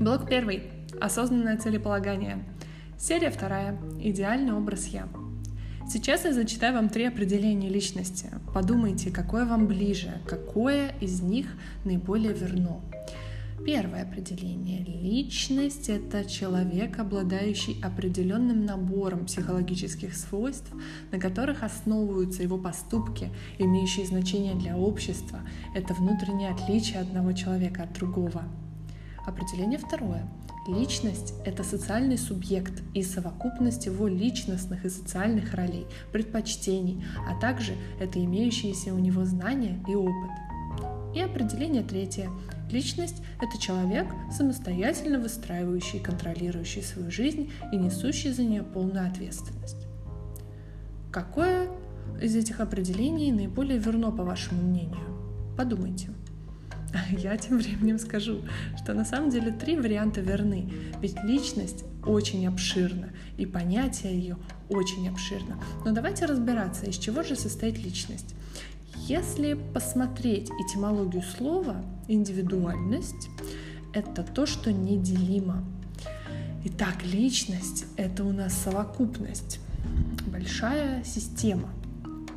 Блок первый. Осознанное целеполагание. Серия вторая. Идеальный образ «я». Сейчас я зачитаю вам три определения личности. Подумайте, какое вам ближе, какое из них наиболее верно. Первое определение. Личность — это человек, обладающий определенным набором психологических свойств, на которых основываются его поступки, имеющие значение для общества. Это внутреннее отличие одного человека от другого. Определение второе. Личность — это социальный субъект и совокупность его личностных и социальных ролей, предпочтений, а также это имеющиеся у него знания и опыт. И определение третье. Личность — это человек, самостоятельно выстраивающий и контролирующий свою жизнь и несущий за нее полную ответственность. Какое из этих определений наиболее верно, по вашему мнению? Подумайте. Я тем временем скажу, что на самом деле три варианта верны, ведь личность очень обширна, и понятие ее очень обширно. Но давайте разбираться, из чего же состоит личность. Если посмотреть этимологию слова «индивидуальность», это то, что неделимо. Итак, личность — это у нас совокупность, большая система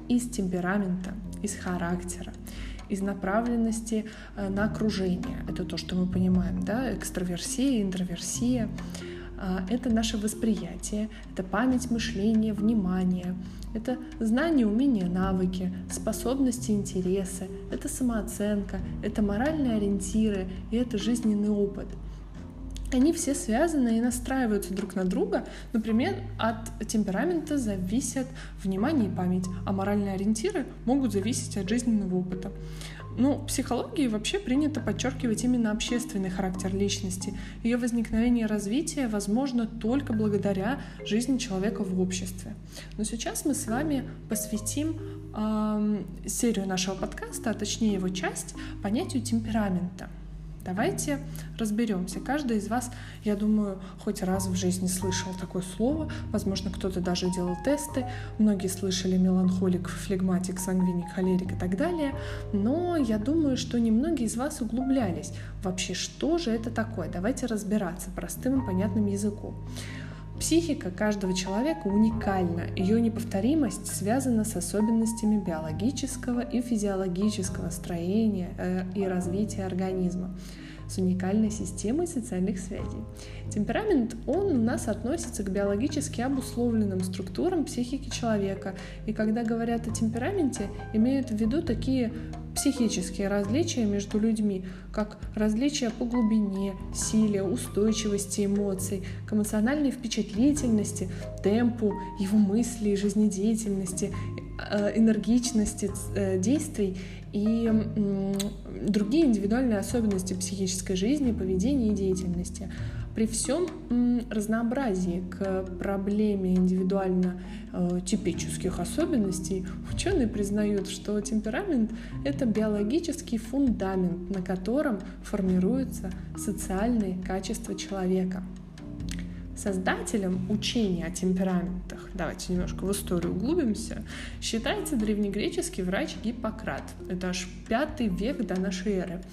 из темперамента, из характера, из направленности э, на окружение. Это то, что мы понимаем, да, экстраверсия, интроверсия. А, это наше восприятие, это память, мышление, внимание, это знания, умения, навыки, способности, интересы, это самооценка, это моральные ориентиры и это жизненный опыт – они все связаны и настраиваются друг на друга. Например, от темперамента зависят внимание и память, а моральные ориентиры могут зависеть от жизненного опыта. Ну, в психологии вообще принято подчеркивать именно общественный характер личности. Ее возникновение и развитие возможно только благодаря жизни человека в обществе. Но сейчас мы с вами посвятим э, серию нашего подкаста, а точнее его часть, понятию темперамента — Давайте разберемся. Каждый из вас, я думаю, хоть раз в жизни слышал такое слово. Возможно, кто-то даже делал тесты. Многие слышали меланхолик, флегматик, сангвиник, холерик и так далее. Но я думаю, что немногие из вас углублялись. Вообще, что же это такое? Давайте разбираться простым и понятным языком. Психика каждого человека уникальна. Ее неповторимость связана с особенностями биологического и физиологического строения э, и развития организма с уникальной системой социальных связей. Темперамент, он у нас относится к биологически обусловленным структурам психики человека. И когда говорят о темпераменте, имеют в виду такие психические различия между людьми, как различия по глубине, силе, устойчивости эмоций, к эмоциональной впечатлительности, темпу его мысли и жизнедеятельности, энергичности э, действий и другие индивидуальные особенности психической жизни, поведения и деятельности. При всем разнообразии к проблеме индивидуально э, типических особенностей ученые признают, что темперамент — это биологический фундамент, на котором формируются социальные качества человека. Создателем учения о темпераментах, давайте немножко в историю углубимся, считается древнегреческий врач Гиппократ. Это аж пятый век до нашей эры.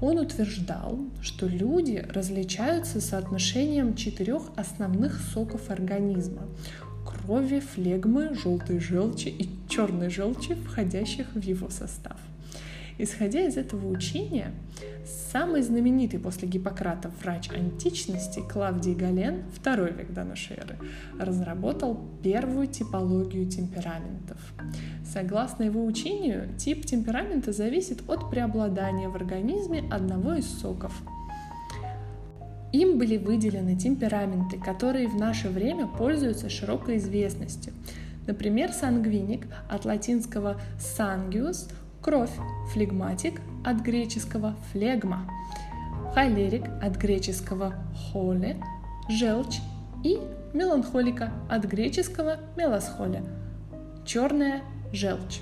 Он утверждал, что люди различаются соотношением четырех основных соков организма крови, флегмы, желтой желчи и черной желчи, входящих в его состав. Исходя из этого учения, самый знаменитый после Гиппократа врач античности Клавдий Гален, второй век до нашей эры, разработал первую типологию темпераментов. Согласно его учению, тип темперамента зависит от преобладания в организме одного из соков. Им были выделены темпераменты, которые в наше время пользуются широкой известностью. Например, сангвиник от латинского sangius кровь, флегматик от греческого флегма, холерик от греческого холе, желчь и меланхолика от греческого меласхоля, черная желчь.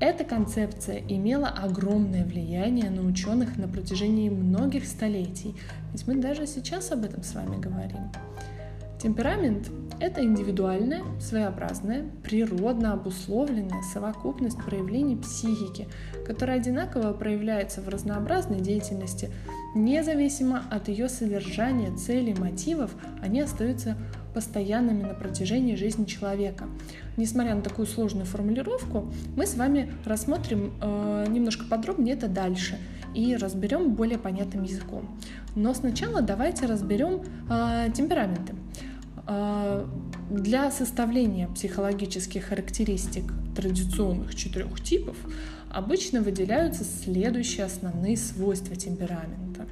Эта концепция имела огромное влияние на ученых на протяжении многих столетий, ведь мы даже сейчас об этом с вами говорим. Темперамент Это индивидуальная, своеобразная, природно обусловленная совокупность проявлений психики, которая одинаково проявляется в разнообразной деятельности, независимо от ее содержания, целей, мотивов, они остаются постоянными на протяжении жизни человека. Несмотря на такую сложную формулировку, мы с вами рассмотрим э, немножко подробнее это дальше и разберем более понятным языком. Но сначала давайте разберем э, темпераменты. Э, для составления психологических характеристик традиционных четырех типов обычно выделяются следующие основные свойства темперамента.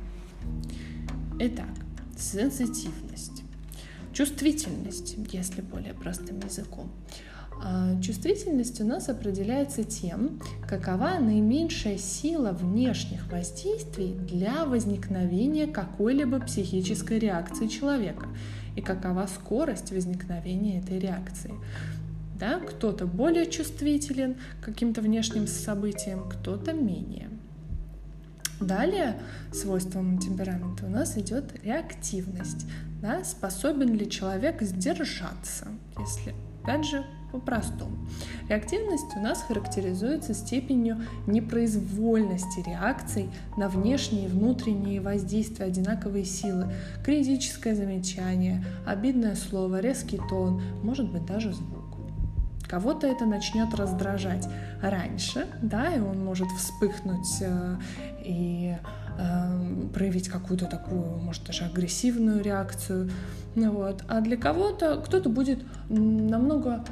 Итак, сенситивность, чувствительность, если более простым языком. А, чувствительность у нас определяется тем, какова наименьшая сила внешних воздействий для возникновения какой-либо психической реакции человека и какова скорость возникновения этой реакции. Да? Кто-то более чувствителен к каким-то внешним событиям, кто-то менее. Далее свойством темперамента у нас идет реактивность. Да? Способен ли человек сдержаться, если, опять же, по-простому. Реактивность у нас характеризуется степенью непроизвольности реакций на внешние и внутренние воздействия одинаковой силы, критическое замечание, обидное слово, резкий тон, может быть даже звук. Кого-то это начнет раздражать раньше, да, и он может вспыхнуть э, и э, проявить какую-то такую, может, даже агрессивную реакцию. Вот. А для кого-то кто-то будет намного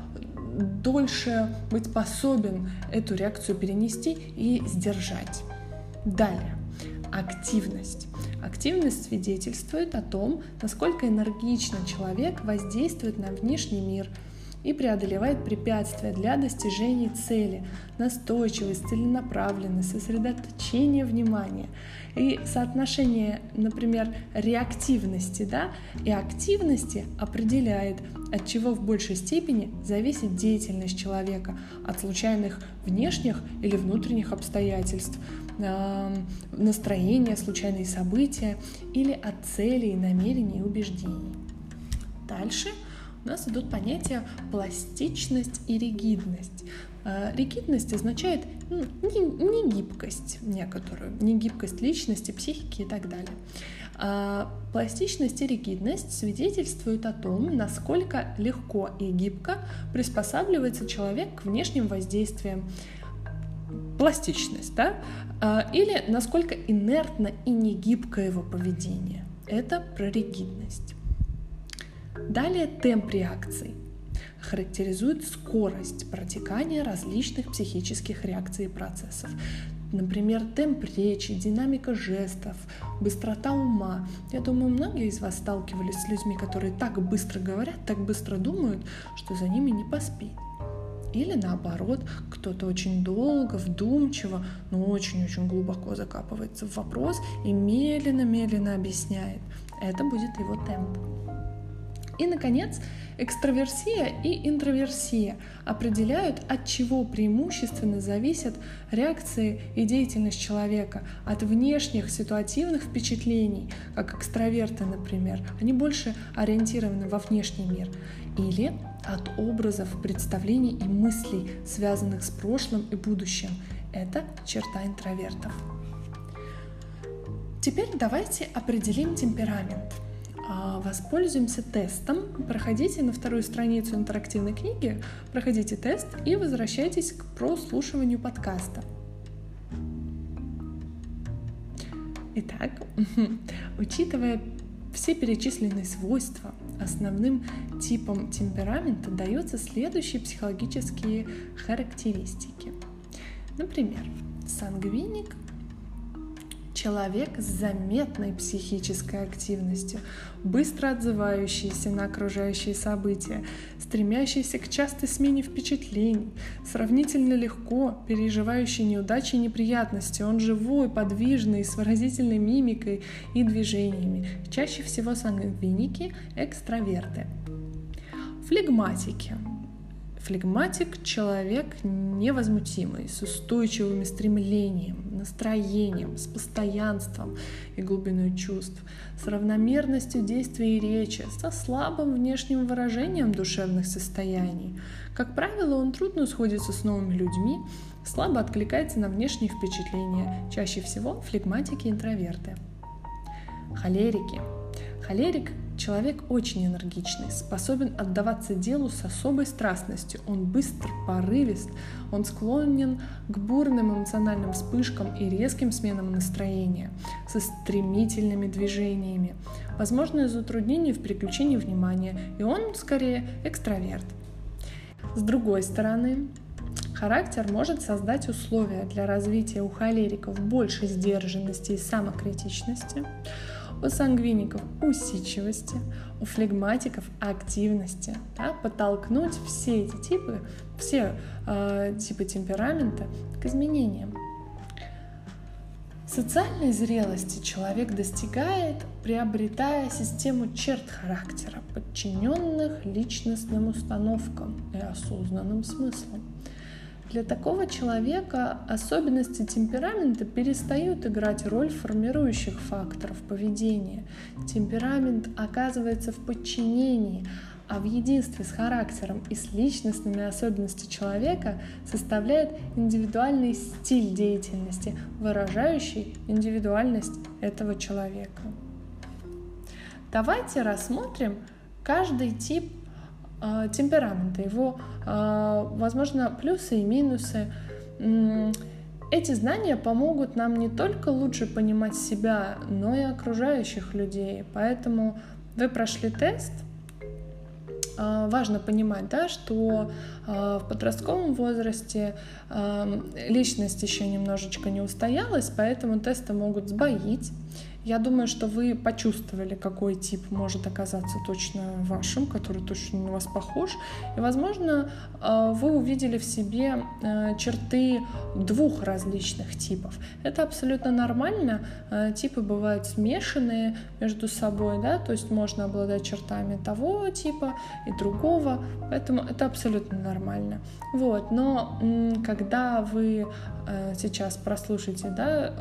дольше быть способен эту реакцию перенести и сдержать. Далее. Активность. Активность свидетельствует о том, насколько энергично человек воздействует на внешний мир – и преодолевает препятствия для достижения цели, настойчивость, целенаправленность, сосредоточение внимания. И соотношение, например, реактивности да, и активности определяет, от чего в большей степени зависит деятельность человека, от случайных внешних или внутренних обстоятельств, настроения, случайные события или от целей, намерений и убеждений. Дальше – у нас идут понятия пластичность и ригидность. А, ригидность означает ну, не, не гибкость некоторую, не гибкость личности, психики и так далее. А пластичность и ригидность свидетельствуют о том, насколько легко и гибко приспосабливается человек к внешним воздействиям. Пластичность, да? А, или насколько инертно и негибко его поведение. Это про ригидность. Далее темп реакций характеризует скорость протекания различных психических реакций и процессов. Например, темп речи, динамика жестов, быстрота ума. Я думаю, многие из вас сталкивались с людьми, которые так быстро говорят, так быстро думают, что за ними не поспеть. Или наоборот, кто-то очень долго, вдумчиво, но очень-очень глубоко закапывается в вопрос и медленно-медленно объясняет. Это будет его темп. И, наконец, экстраверсия и интроверсия определяют, от чего преимущественно зависят реакции и деятельность человека. От внешних ситуативных впечатлений, как экстраверты, например, они больше ориентированы во внешний мир. Или от образов, представлений и мыслей, связанных с прошлым и будущим. Это черта интровертов. Теперь давайте определим темперамент. А, воспользуемся тестом. Проходите на вторую страницу интерактивной книги, проходите тест и возвращайтесь к прослушиванию подкаста. Итак, учитывая все перечисленные свойства, основным типом темперамента даются следующие психологические характеристики. Например, сангвиник Человек с заметной психической активностью, быстро отзывающийся на окружающие события, стремящийся к частой смене впечатлений, сравнительно легко переживающий неудачи и неприятности. Он живой, подвижный, с выразительной мимикой и движениями. Чаще всего сангвиники – экстраверты. Флегматики Флегматик — человек невозмутимый, с устойчивым стремлением, настроением, с постоянством и глубиной чувств, с равномерностью действий и речи, со слабым внешним выражением душевных состояний. Как правило, он трудно сходится с новыми людьми, слабо откликается на внешние впечатления, чаще всего флегматики и интроверты. Холерики. Холерик – человек очень энергичный, способен отдаваться делу с особой страстностью. Он быстр, порывист, он склонен к бурным эмоциональным вспышкам и резким сменам настроения, со стремительными движениями. Возможны затруднения в переключении внимания, и он скорее экстраверт. С другой стороны, Характер может создать условия для развития у холериков большей сдержанности и самокритичности, у сангвиников усидчивости, у флегматиков активности, да, подтолкнуть все эти типы, все э, типы темперамента к изменениям. Социальной зрелости человек достигает, приобретая систему черт характера, подчиненных личностным установкам и осознанным смыслам. Для такого человека особенности темперамента перестают играть роль формирующих факторов поведения. Темперамент оказывается в подчинении, а в единстве с характером и с личностными особенностями человека составляет индивидуальный стиль деятельности, выражающий индивидуальность этого человека. Давайте рассмотрим каждый тип темперамента, его, э, возможно, плюсы и минусы. Эти знания помогут нам не только лучше понимать себя, но и окружающих людей. Поэтому вы прошли тест. Э, важно понимать, да, что э, в подростковом возрасте э, личность еще немножечко не устоялась, поэтому тесты могут сбоить. Я думаю, что вы почувствовали, какой тип может оказаться точно вашим, который точно на вас похож. И, возможно, э, вы увидели в себе э, черты двух различных типов. Это абсолютно нормально. Э, типы бывают смешанные между собой, да, то есть можно обладать чертами того типа и другого, поэтому это абсолютно нормально. Вот, но когда вы сейчас прослушаете да,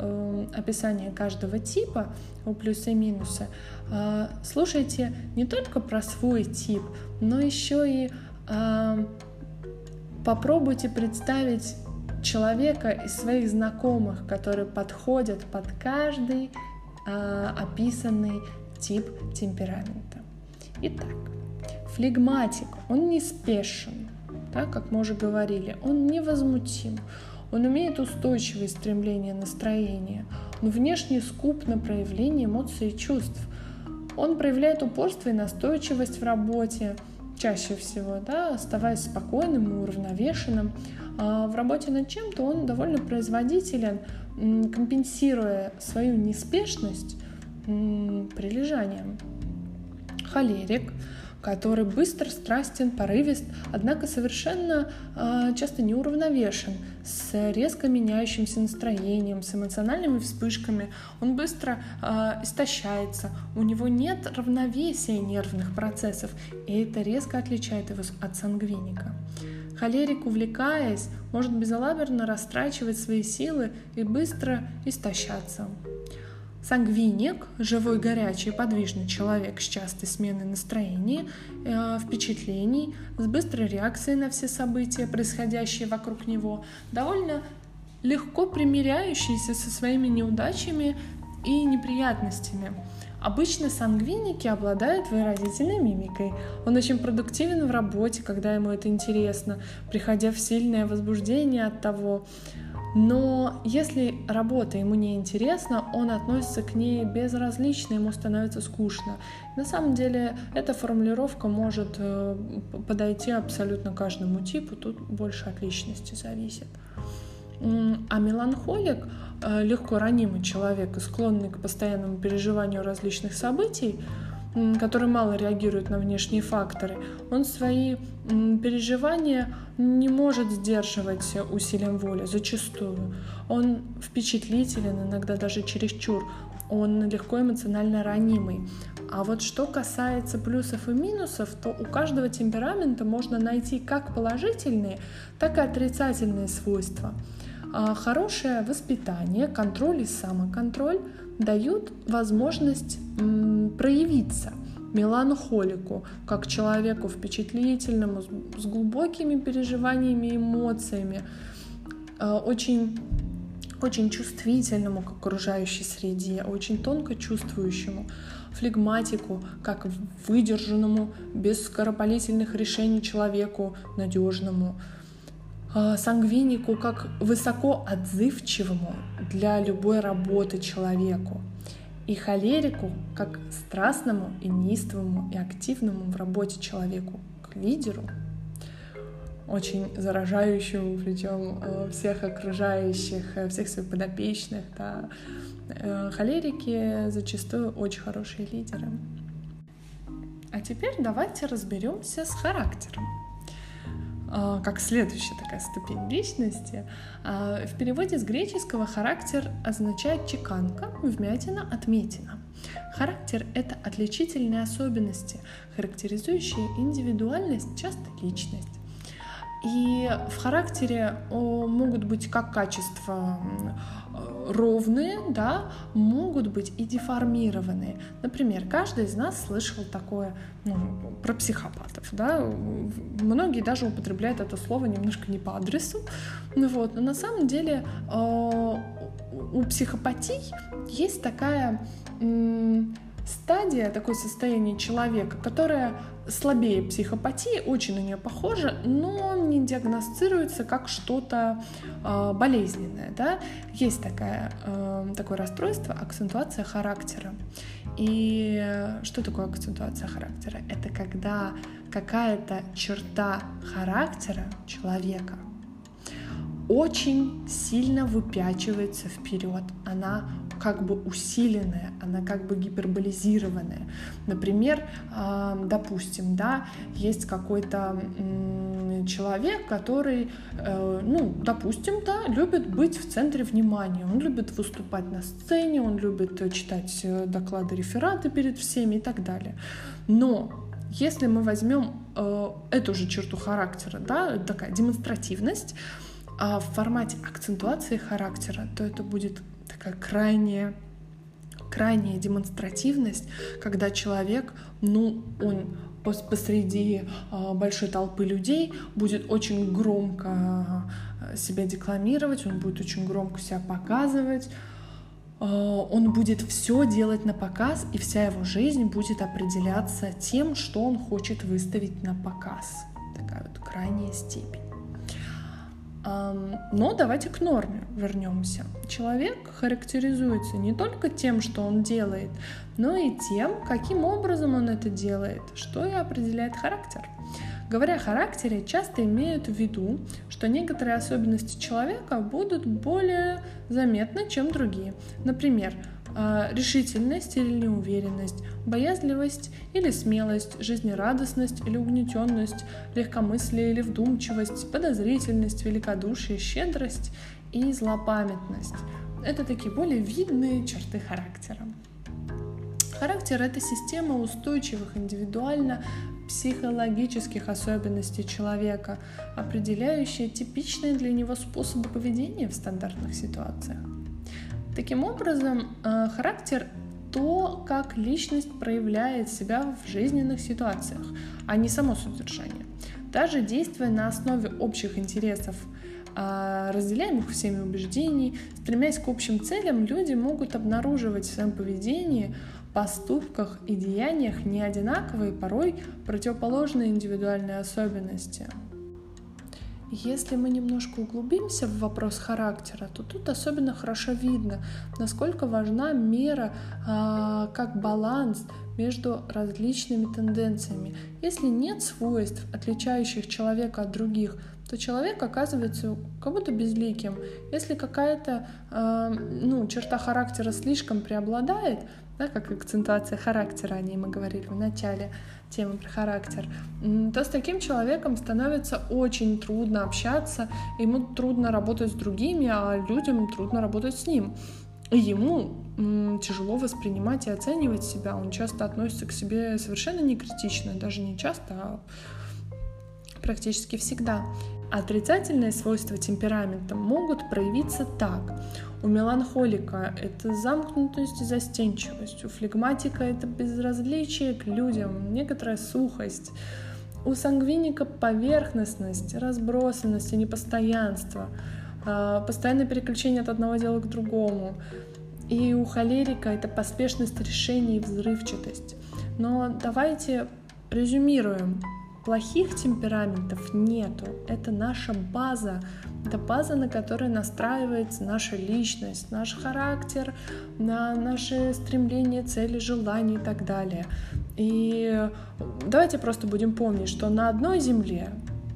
описание каждого типа, у плюсы и минусы. А, слушайте не только про свой тип, но еще и а, попробуйте представить человека из своих знакомых, которые подходят под каждый а, описанный тип темперамента. Итак, флегматик, он неспешен, да, как мы уже говорили, он невозмутим, он имеет устойчивое стремление настроения, он внешне скуп на проявление эмоций и чувств. Он проявляет упорство и настойчивость в работе, чаще всего, да, оставаясь спокойным и уравновешенным. А в работе над чем-то он довольно производителен, компенсируя свою неспешность прилежанием. Холерик – который быстр, страстен, порывист, однако совершенно э, часто неуравновешен, с резко меняющимся настроением, с эмоциональными вспышками. Он быстро э, истощается, у него нет равновесия нервных процессов, и это резко отличает его от сангвиника. Холерик, увлекаясь, может безалаберно растрачивать свои силы и быстро истощаться. Сангвиник, живой, горячий, подвижный человек с частой сменой настроения, э, впечатлений, с быстрой реакцией на все события, происходящие вокруг него, довольно легко примиряющийся со своими неудачами и неприятностями. Обычно сангвиники обладают выразительной мимикой. Он очень продуктивен в работе, когда ему это интересно, приходя в сильное возбуждение от того. Но если работа ему не интересна, он относится к ней безразлично, ему становится скучно. На самом деле эта формулировка может э, подойти абсолютно каждому типу, тут больше от личности зависит. А меланхолик, э, легко ранимый человек склонный к постоянному переживанию различных событий, который мало реагирует на внешние факторы, он свои переживания не может сдерживать усилием воли, зачастую. Он впечатлителен, иногда даже чересчур. Он легко эмоционально ранимый. А вот что касается плюсов и минусов, то у каждого темперамента можно найти как положительные, так и отрицательные свойства. А хорошее воспитание, контроль и самоконтроль дают возможность проявиться меланхолику, как человеку впечатлительному, с глубокими переживаниями эмоциями, а, очень очень чувствительному к окружающей среде, очень тонко чувствующему, флегматику, как выдержанному, без скоропалительных решений человеку, надежному, сангвинику, как высоко отзывчивому для любой работы человеку, и холерику, как страстному и неистовому и активному в работе человеку, к лидеру, очень заражающему, причем э, всех окружающих, э, всех своих подопечных. Да. Э, холерики зачастую очень хорошие лидеры. А теперь давайте разберемся с характером как следующая такая ступень личности. В переводе с греческого характер означает чеканка, вмятина, отметина. Характер — это отличительные особенности, характеризующие индивидуальность, часто личность. И в характере могут быть как качества ровные, да, могут быть и деформированные. Например, каждый из нас слышал такое ну, про психопатов, да, многие даже употребляют это слово немножко не по адресу, ну вот, но на самом деле у психопатий есть такая стадия, такое состояние человека, которое слабее психопатии, очень на нее похоже, но не диагностируется как что-то э, болезненное. Да? Есть такая, э, такое расстройство, акцентуация характера. И что такое акцентуация характера? Это когда какая-то черта характера человека очень сильно выпячивается вперед. Она как бы усиленная, она как бы гиперболизированная. Например, допустим, да, есть какой-то человек, который, э, ну, допустим, да, любит быть в центре внимания, он любит выступать на сцене, он любит читать э, доклады, рефераты перед всеми и так далее. Но если мы возьмем э, эту же черту характера, да, такая демонстративность, а в формате акцентуации характера, то это будет такая крайняя крайняя демонстративность, когда человек, ну, он посреди а, большой толпы людей будет очень громко а, себя декламировать, он будет очень громко себя показывать, а, он будет все делать на показ, и вся его жизнь будет определяться тем, что он хочет выставить на показ. Такая вот крайняя степень. Но давайте к норме вернемся. Человек характеризуется не только тем, что он делает, но и тем, каким образом он это делает, что и определяет характер. Говоря о характере, часто имеют в виду, что некоторые особенности человека будут более заметны, чем другие. Например, решительность или неуверенность, боязливость или смелость, жизнерадостность или угнетенность, легкомыслие или вдумчивость, подозрительность, великодушие, щедрость и злопамятность. Это такие более видные черты характера. Характер — это система устойчивых индивидуально психологических особенностей человека, определяющая типичные для него способы поведения в стандартных ситуациях. Таким образом, э, характер то, как личность проявляет себя в жизненных ситуациях, а не само содержание. Даже действуя на основе общих интересов, э, разделяемых всеми убеждений, стремясь к общим целям, люди могут обнаруживать в своем поведении, поступках и деяниях не одинаковые, порой противоположные индивидуальные особенности. Если мы немножко углубимся в вопрос характера, то тут особенно хорошо видно, насколько важна мера а, как баланс между различными тенденциями. Если нет свойств, отличающих человека от других, то человек оказывается как будто безликим. Если какая-то э, ну, черта характера слишком преобладает, да, как акцентуация характера, о ней мы говорили в начале темы про характер, то с таким человеком становится очень трудно общаться, ему трудно работать с другими, а людям трудно работать с ним. И ему тяжело воспринимать и оценивать себя. Он часто относится к себе совершенно не критично, даже не часто, а практически всегда. Отрицательные свойства темперамента могут проявиться так. У меланхолика это замкнутость и застенчивость, у флегматика это безразличие к людям, некоторая сухость, у сангвиника поверхностность, разбросанность и непостоянство, а, постоянное переключение от одного дела к другому. И у холерика это поспешность решений и взрывчатость. Но давайте резюмируем. Плохих темпераментов нету. Это наша база. Это база, на которой настраивается наша личность, наш характер, на наши стремления, цели, желания и так далее. И давайте просто будем помнить, что на одной земле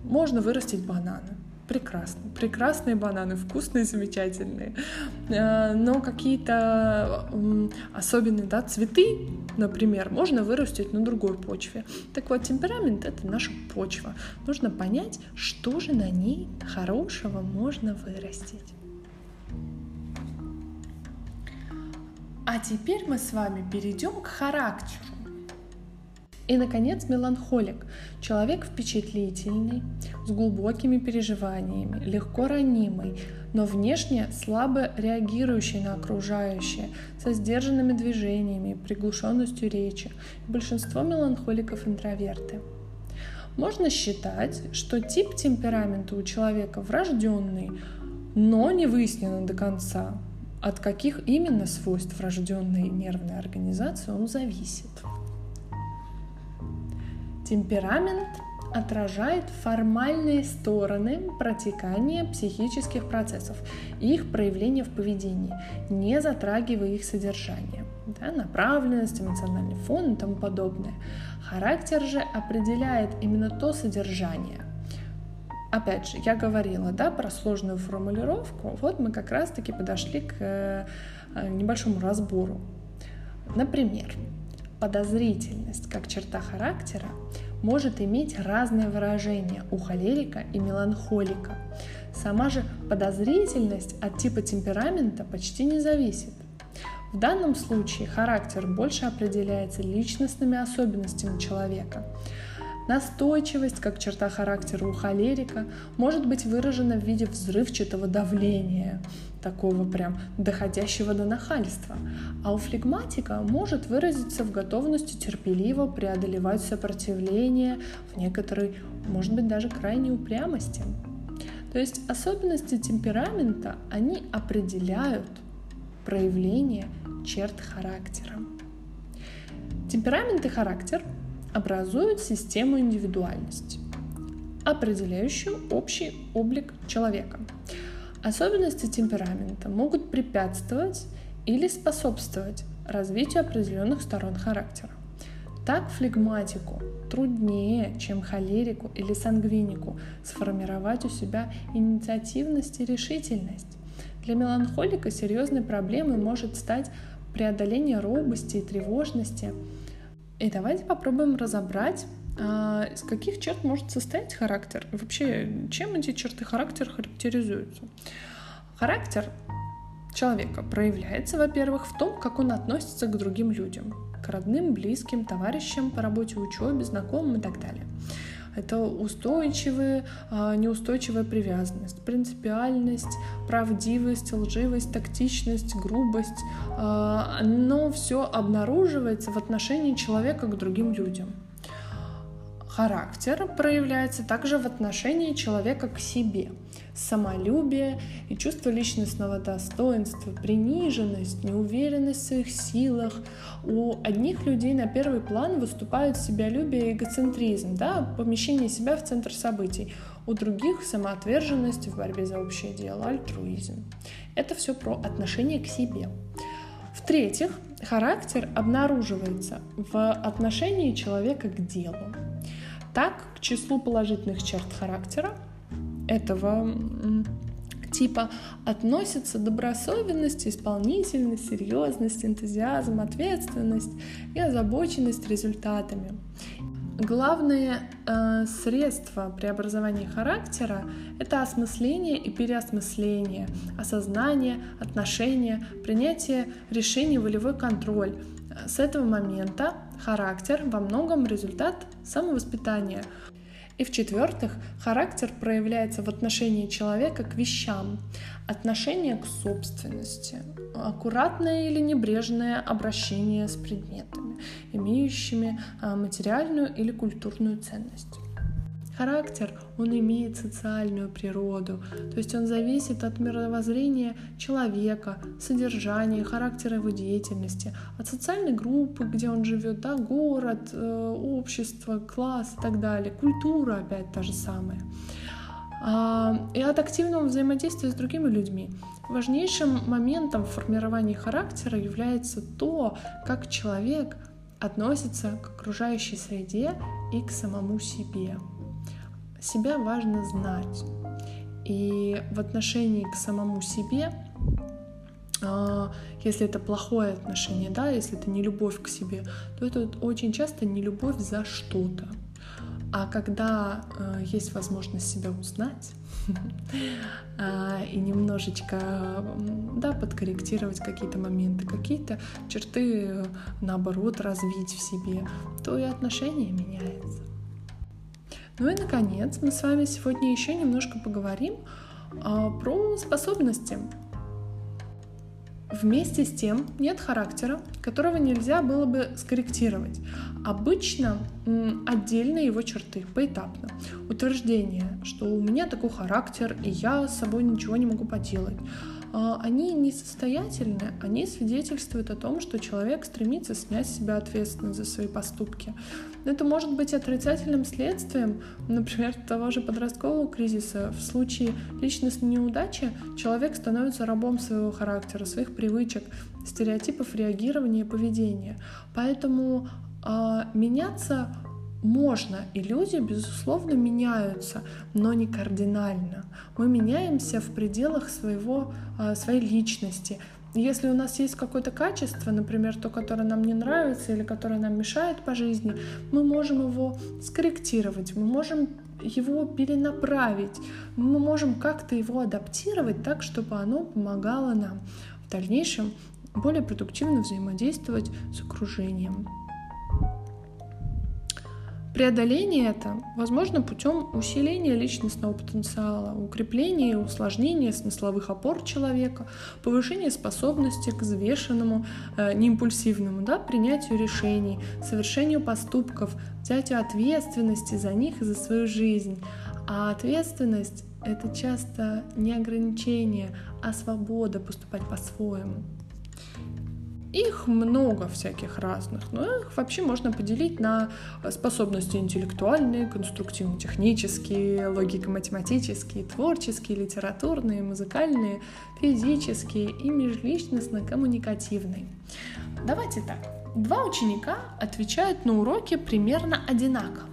можно вырастить бананы прекрасно. Прекрасные бананы, вкусные, замечательные. Э, но какие-то особенные да, цветы, например, можно вырастить на другой почве. Так вот, темперамент — это наша почва. Нужно понять, что же на ней хорошего можно вырастить. А теперь мы с вами перейдем к характеру. И, наконец, меланхолик. Человек впечатлительный, с глубокими переживаниями, легко ранимый, но внешне слабо реагирующий на окружающее, со сдержанными движениями, приглушенностью речи. Большинство меланхоликов интроверты. Можно считать, что тип темперамента у человека врожденный, но не выяснено до конца, от каких именно свойств врожденной нервной организации он зависит. Темперамент отражает формальные стороны протекания психических процессов и их проявления в поведении, не затрагивая их содержание. Да, направленность, эмоциональный фон и тому подобное. Характер же определяет именно то содержание. Опять же, я говорила да, про сложную формулировку, вот мы как раз-таки подошли к э, небольшому разбору. Например, Подозрительность как черта характера может иметь разное выражение у холерика и меланхолика. Сама же подозрительность от типа темперамента почти не зависит. В данном случае характер больше определяется личностными особенностями человека. Настойчивость, как черта характера у холерика, может быть выражена в виде взрывчатого давления, такого прям доходящего до нахальства. А у флегматика может выразиться в готовности терпеливо преодолевать сопротивление, в некоторой, может быть, даже крайней упрямости. То есть особенности темперамента, они определяют проявление черт характера. Темперамент и характер образуют систему индивидуальности, определяющую общий облик человека. Особенности темперамента могут препятствовать или способствовать развитию определенных сторон характера. Так флегматику труднее, чем холерику или сангвинику, сформировать у себя инициативность и решительность. Для меланхолика серьезной проблемой может стать преодоление робости и тревожности, и давайте попробуем разобрать, а, из каких черт может состоять характер. И вообще, чем эти черты характера характеризуются. Характер человека проявляется, во-первых, в том, как он относится к другим людям, к родным, близким, товарищам по работе, учебе, знакомым и так далее. Это устойчивая, неустойчивая привязанность, принципиальность, правдивость, лживость, тактичность, грубость. А, но все обнаруживается в отношении человека к другим людям. Характер проявляется также в отношении человека к себе. Самолюбие и чувство личностного достоинства, приниженность, неуверенность в своих силах. У одних людей на первый план выступают себялюбие и эгоцентризм, да, помещение себя в центр событий. У других самоотверженность в борьбе за общее дело, альтруизм. Это все про отношение к себе. В-третьих, характер обнаруживается в отношении человека к делу. Так, к числу положительных черт характера этого типа относятся добросовестность, исполнительность, серьезность, энтузиазм, ответственность и озабоченность результатами. Главное э, средство преобразования характера — это осмысление и переосмысление, осознание, отношение, принятие решений, волевой контроль. С этого момента характер во многом результат самовоспитания. И в-четвертых, характер проявляется в отношении человека к вещам, отношение к собственности, аккуратное или небрежное обращение с предметами, имеющими а, материальную или культурную ценность. Характер, он имеет социальную природу, то есть он зависит от мировоззрения человека, содержания, характера его деятельности, от социальной группы, где он живет, да, город, э, общество, класс и так далее, культура опять та же самая. А, и от активного взаимодействия с другими людьми. Важнейшим моментом в формировании характера является то, как человек относится к окружающей среде и к самому себе. Себя важно знать. И в отношении к самому себе, а, если это плохое отношение, да, если это не любовь к себе, то это очень часто не любовь за что-то. А когда э, есть возможность себя узнать э, и немножечко да, подкорректировать какие-то моменты, какие-то черты, наоборот, развить в себе, то и отношение меняется. Ну и, наконец, мы с вами сегодня еще немножко поговорим а, про способности. Вместе с тем нет характера, которого нельзя было бы скорректировать. Обычно отдельно его черты, поэтапно. Утверждение, что у меня такой характер, и я с собой ничего не могу поделать. А, они несостоятельны, они свидетельствуют о том, что человек стремится снять с себя ответственность за свои поступки. Это может быть отрицательным следствием, например, того же подросткового кризиса. В случае личностной неудачи человек становится рабом своего характера, своих привычек, стереотипов реагирования и поведения. Поэтому э, меняться можно, и люди, безусловно, меняются, но не кардинально. Мы меняемся в пределах своего, а, своей личности. Если у нас есть какое-то качество, например, то, которое нам не нравится или которое нам мешает по жизни, мы можем его скорректировать, мы можем его перенаправить, мы можем как-то его адаптировать так, чтобы оно помогало нам в дальнейшем более продуктивно взаимодействовать с окружением. Преодоление это возможно путем усиления личностного потенциала, укрепления и усложнения смысловых опор человека, повышения способности к взвешенному, э, неимпульсивному да, принятию решений, совершению поступков, взятию ответственности за них и за свою жизнь. А ответственность — это часто не ограничение, а свобода поступать по-своему. Их много всяких разных, но их вообще можно поделить на способности интеллектуальные, конструктивно-технические, логико-математические, творческие, литературные, музыкальные, физические и межличностно-коммуникативные. Давайте так. Два ученика отвечают на уроке примерно одинаково.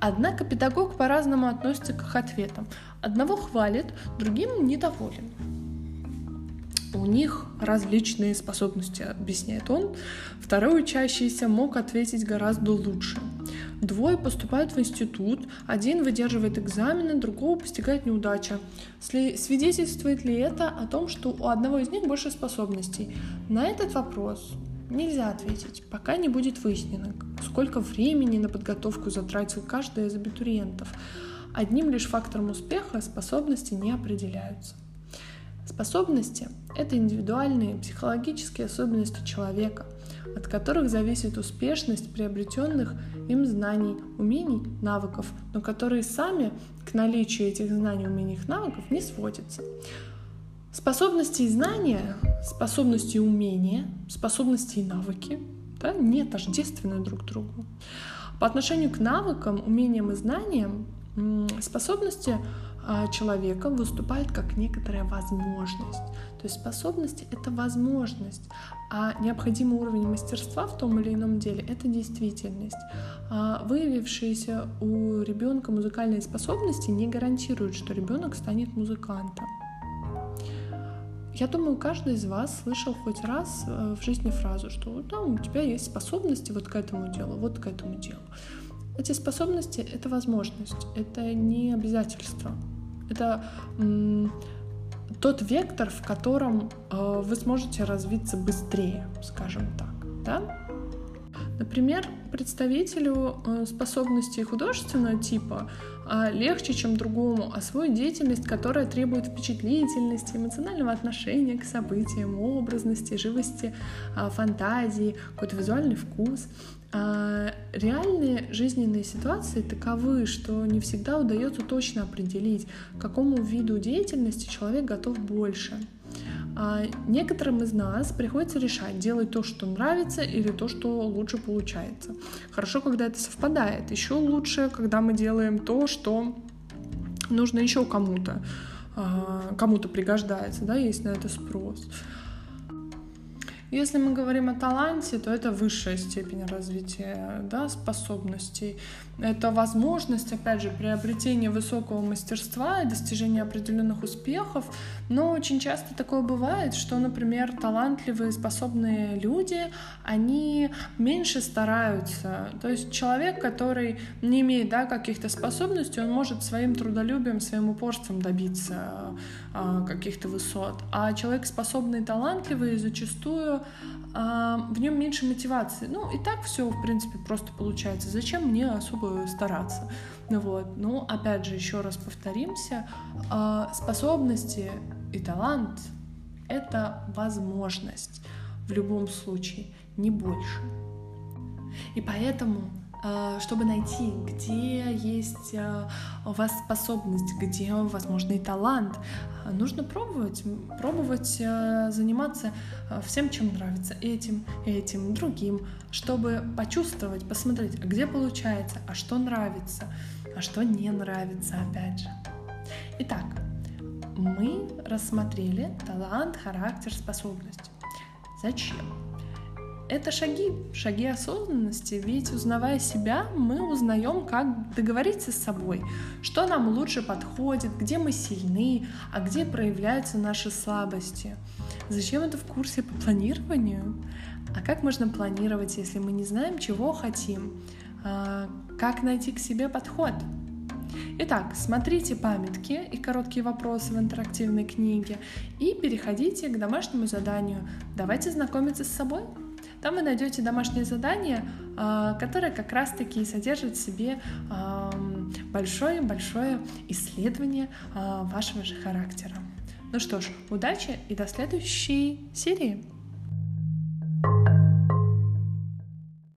Однако педагог по-разному относится к их ответам. Одного хвалит, другим недоволен у них различные способности, объясняет он. Второй учащийся мог ответить гораздо лучше. Двое поступают в институт, один выдерживает экзамены, другого постигает неудача. Свидетельствует ли это о том, что у одного из них больше способностей? На этот вопрос нельзя ответить, пока не будет выяснено, сколько времени на подготовку затратил каждый из абитуриентов. Одним лишь фактором успеха способности не определяются. Способности — это индивидуальные психологические особенности человека, от которых зависит успешность приобретенных им знаний, умений, навыков, но которые сами к наличию этих знаний, умений и навыков не сводятся. Способности и знания, способности и умения, способности и навыки да, не тождественны друг другу. По отношению к навыкам, умениям и знаниям способности человека выступает как некоторая возможность. То есть способность — это возможность, а необходимый уровень мастерства в том или ином деле — это действительность. А выявившиеся у ребенка музыкальные способности не гарантируют, что ребенок станет музыкантом. Я думаю, каждый из вас слышал хоть раз э, в жизни фразу, что да, у тебя есть способности вот к этому делу, вот к этому делу. Эти способности — это возможность, это не обязательство. Это тот вектор, в котором э, вы сможете развиться быстрее, скажем так, да? Например, представителю э, способностей художественного типа а, легче, чем другому, освоить деятельность, которая требует впечатлительности, эмоционального отношения к событиям, образности, живости, а, фантазии, какой-то визуальный вкус. А реальные жизненные ситуации таковы, что не всегда удается точно определить, к какому виду деятельности человек готов больше. А некоторым из нас приходится решать, делать то, что нравится, или то, что лучше получается. Хорошо, когда это совпадает. Еще лучше, когда мы делаем то, что нужно еще кому-то, а, кому-то пригождается, да, есть на это спрос. Если мы говорим о таланте, то это высшая степень развития да, способностей. Это возможность, опять же, приобретения высокого мастерства и достижения определенных успехов. Но очень часто такое бывает, что, например, талантливые, способные люди, они меньше стараются. То есть человек, который не имеет да, каких-то способностей, он может своим трудолюбием, своим упорством добиться каких-то высот. А человек способный и талантливый зачастую а, в нем меньше мотивации. Ну, и так все, в принципе, просто получается. Зачем мне особо стараться? Вот. Ну, опять же, еще раз повторимся, а, способности и талант — это возможность в любом случае, не больше. И поэтому чтобы найти, где есть э, у вас способность, где, возможно, и талант. Э, нужно пробовать, пробовать заниматься всем, чем нравится, этим, этим, другим, чтобы почувствовать, посмотреть, где получается, а что нравится, а что не нравится, опять же. Итак, мы рассмотрели талант, характер, способность. Зачем? Это шаги, шаги осознанности, ведь узнавая себя, мы узнаем, как договориться с собой, что нам лучше подходит, где мы сильны, а где проявляются наши слабости. Зачем это в курсе по планированию? А как можно планировать, если мы не знаем, чего хотим? А, как найти к себе подход? Итак, смотрите памятки и короткие вопросы в интерактивной книге и переходите к домашнему заданию. Давайте знакомиться с собой. Там вы найдете домашнее задание, а, которое как раз-таки содержит в себе большое-большое исследование а, вашего же характера. Ну что ж, удачи и до следующей серии!